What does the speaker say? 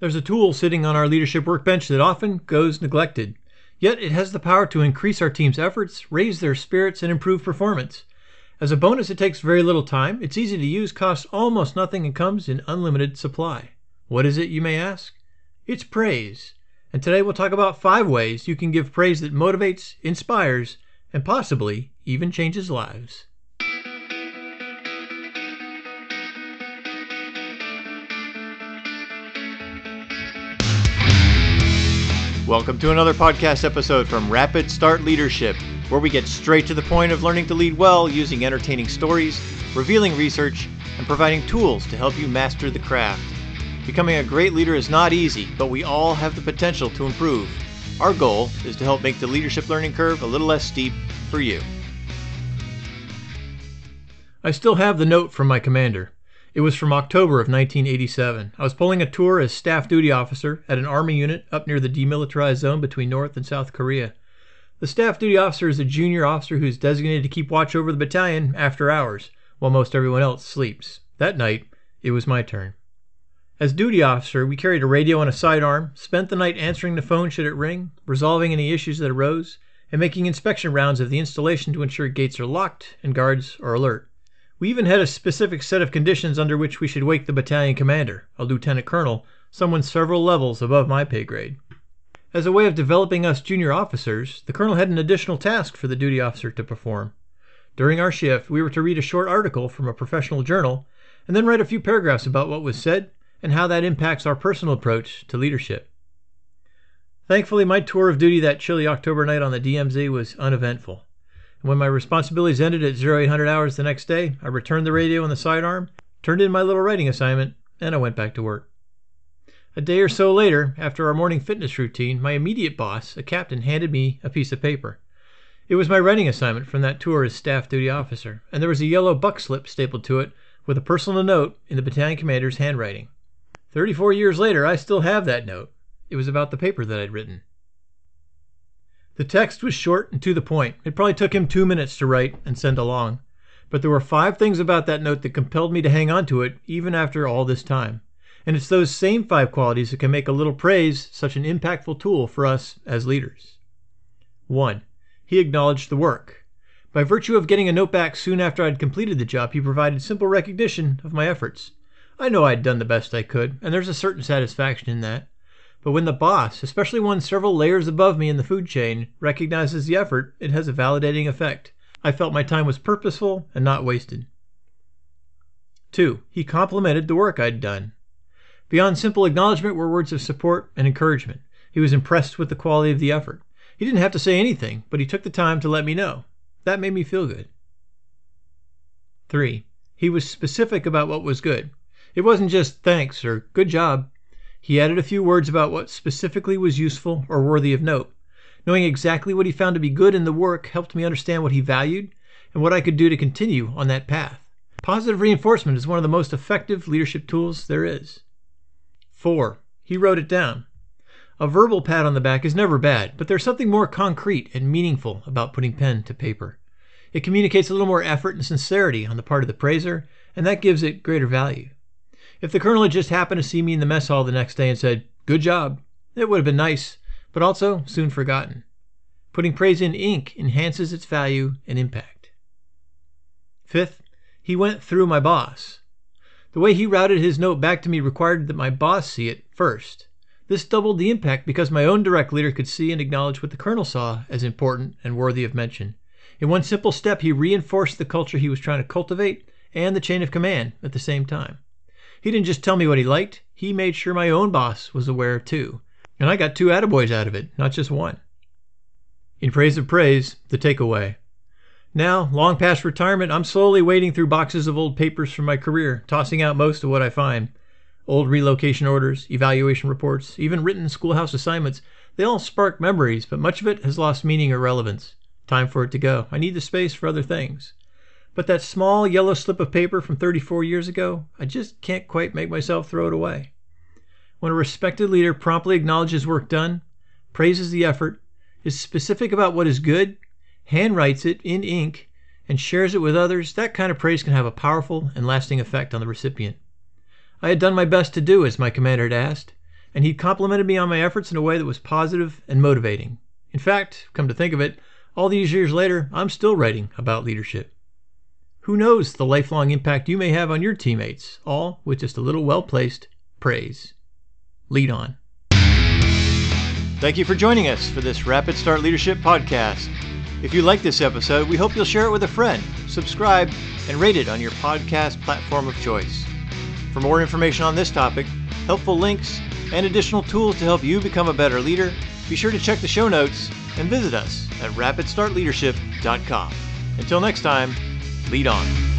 There's a tool sitting on our leadership workbench that often goes neglected. Yet it has the power to increase our team's efforts, raise their spirits, and improve performance. As a bonus, it takes very little time, it's easy to use, costs almost nothing, and comes in unlimited supply. What is it, you may ask? It's praise. And today we'll talk about five ways you can give praise that motivates, inspires, and possibly even changes lives. Welcome to another podcast episode from Rapid Start Leadership, where we get straight to the point of learning to lead well using entertaining stories, revealing research, and providing tools to help you master the craft. Becoming a great leader is not easy, but we all have the potential to improve. Our goal is to help make the leadership learning curve a little less steep for you. I still have the note from my commander. It was from October of 1987. I was pulling a tour as staff duty officer at an Army unit up near the demilitarized zone between North and South Korea. The staff duty officer is a junior officer who is designated to keep watch over the battalion after hours, while most everyone else sleeps. That night, it was my turn. As duty officer, we carried a radio on a sidearm, spent the night answering the phone should it ring, resolving any issues that arose, and making inspection rounds of the installation to ensure gates are locked and guards are alert. We even had a specific set of conditions under which we should wake the battalion commander, a lieutenant colonel, someone several levels above my pay grade. As a way of developing us junior officers, the colonel had an additional task for the duty officer to perform. During our shift, we were to read a short article from a professional journal and then write a few paragraphs about what was said and how that impacts our personal approach to leadership. Thankfully, my tour of duty that chilly October night on the DMZ was uneventful. When my responsibilities ended at 0800 hours the next day, I returned the radio and the sidearm, turned in my little writing assignment, and I went back to work. A day or so later, after our morning fitness routine, my immediate boss, a captain, handed me a piece of paper. It was my writing assignment from that tour as staff duty officer, and there was a yellow buck slip stapled to it with a personal note in the battalion commander's handwriting. Thirty four years later, I still have that note. It was about the paper that I'd written. The text was short and to the point. It probably took him two minutes to write and send along. But there were five things about that note that compelled me to hang on to it even after all this time. And it's those same five qualities that can make a little praise such an impactful tool for us as leaders. 1. He acknowledged the work. By virtue of getting a note back soon after I'd completed the job, he provided simple recognition of my efforts. I know I'd done the best I could, and there's a certain satisfaction in that. But when the boss, especially one several layers above me in the food chain, recognizes the effort, it has a validating effect. I felt my time was purposeful and not wasted. 2. He complimented the work I'd done. Beyond simple acknowledgement were words of support and encouragement. He was impressed with the quality of the effort. He didn't have to say anything, but he took the time to let me know. That made me feel good. 3. He was specific about what was good. It wasn't just thanks or good job. He added a few words about what specifically was useful or worthy of note. Knowing exactly what he found to be good in the work helped me understand what he valued and what I could do to continue on that path. Positive reinforcement is one of the most effective leadership tools there is. 4. He wrote it down. A verbal pat on the back is never bad, but there's something more concrete and meaningful about putting pen to paper. It communicates a little more effort and sincerity on the part of the praiser, and that gives it greater value. If the colonel had just happened to see me in the mess hall the next day and said, Good job, it would have been nice, but also soon forgotten. Putting praise in ink enhances its value and impact. Fifth, he went through my boss. The way he routed his note back to me required that my boss see it first. This doubled the impact because my own direct leader could see and acknowledge what the colonel saw as important and worthy of mention. In one simple step, he reinforced the culture he was trying to cultivate and the chain of command at the same time. He didn't just tell me what he liked, he made sure my own boss was aware too. And I got two attaboys out of it, not just one. In praise of praise, the takeaway. Now, long past retirement, I'm slowly wading through boxes of old papers from my career, tossing out most of what I find. Old relocation orders, evaluation reports, even written schoolhouse assignments, they all spark memories, but much of it has lost meaning or relevance. Time for it to go. I need the space for other things. But that small yellow slip of paper from 34 years ago, I just can't quite make myself throw it away. When a respected leader promptly acknowledges work done, praises the effort, is specific about what is good, handwrites it in ink, and shares it with others, that kind of praise can have a powerful and lasting effect on the recipient. I had done my best to do as my commander had asked, and he complimented me on my efforts in a way that was positive and motivating. In fact, come to think of it, all these years later, I'm still writing about leadership. Who knows the lifelong impact you may have on your teammates, all with just a little well placed praise. Lead on. Thank you for joining us for this Rapid Start Leadership podcast. If you like this episode, we hope you'll share it with a friend, subscribe, and rate it on your podcast platform of choice. For more information on this topic, helpful links, and additional tools to help you become a better leader, be sure to check the show notes and visit us at rapidstartleadership.com. Until next time, lead on.